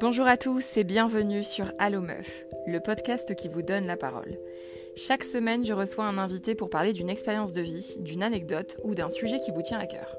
Bonjour à tous et bienvenue sur Allo Meuf, le podcast qui vous donne la parole. Chaque semaine, je reçois un invité pour parler d'une expérience de vie, d'une anecdote ou d'un sujet qui vous tient à cœur.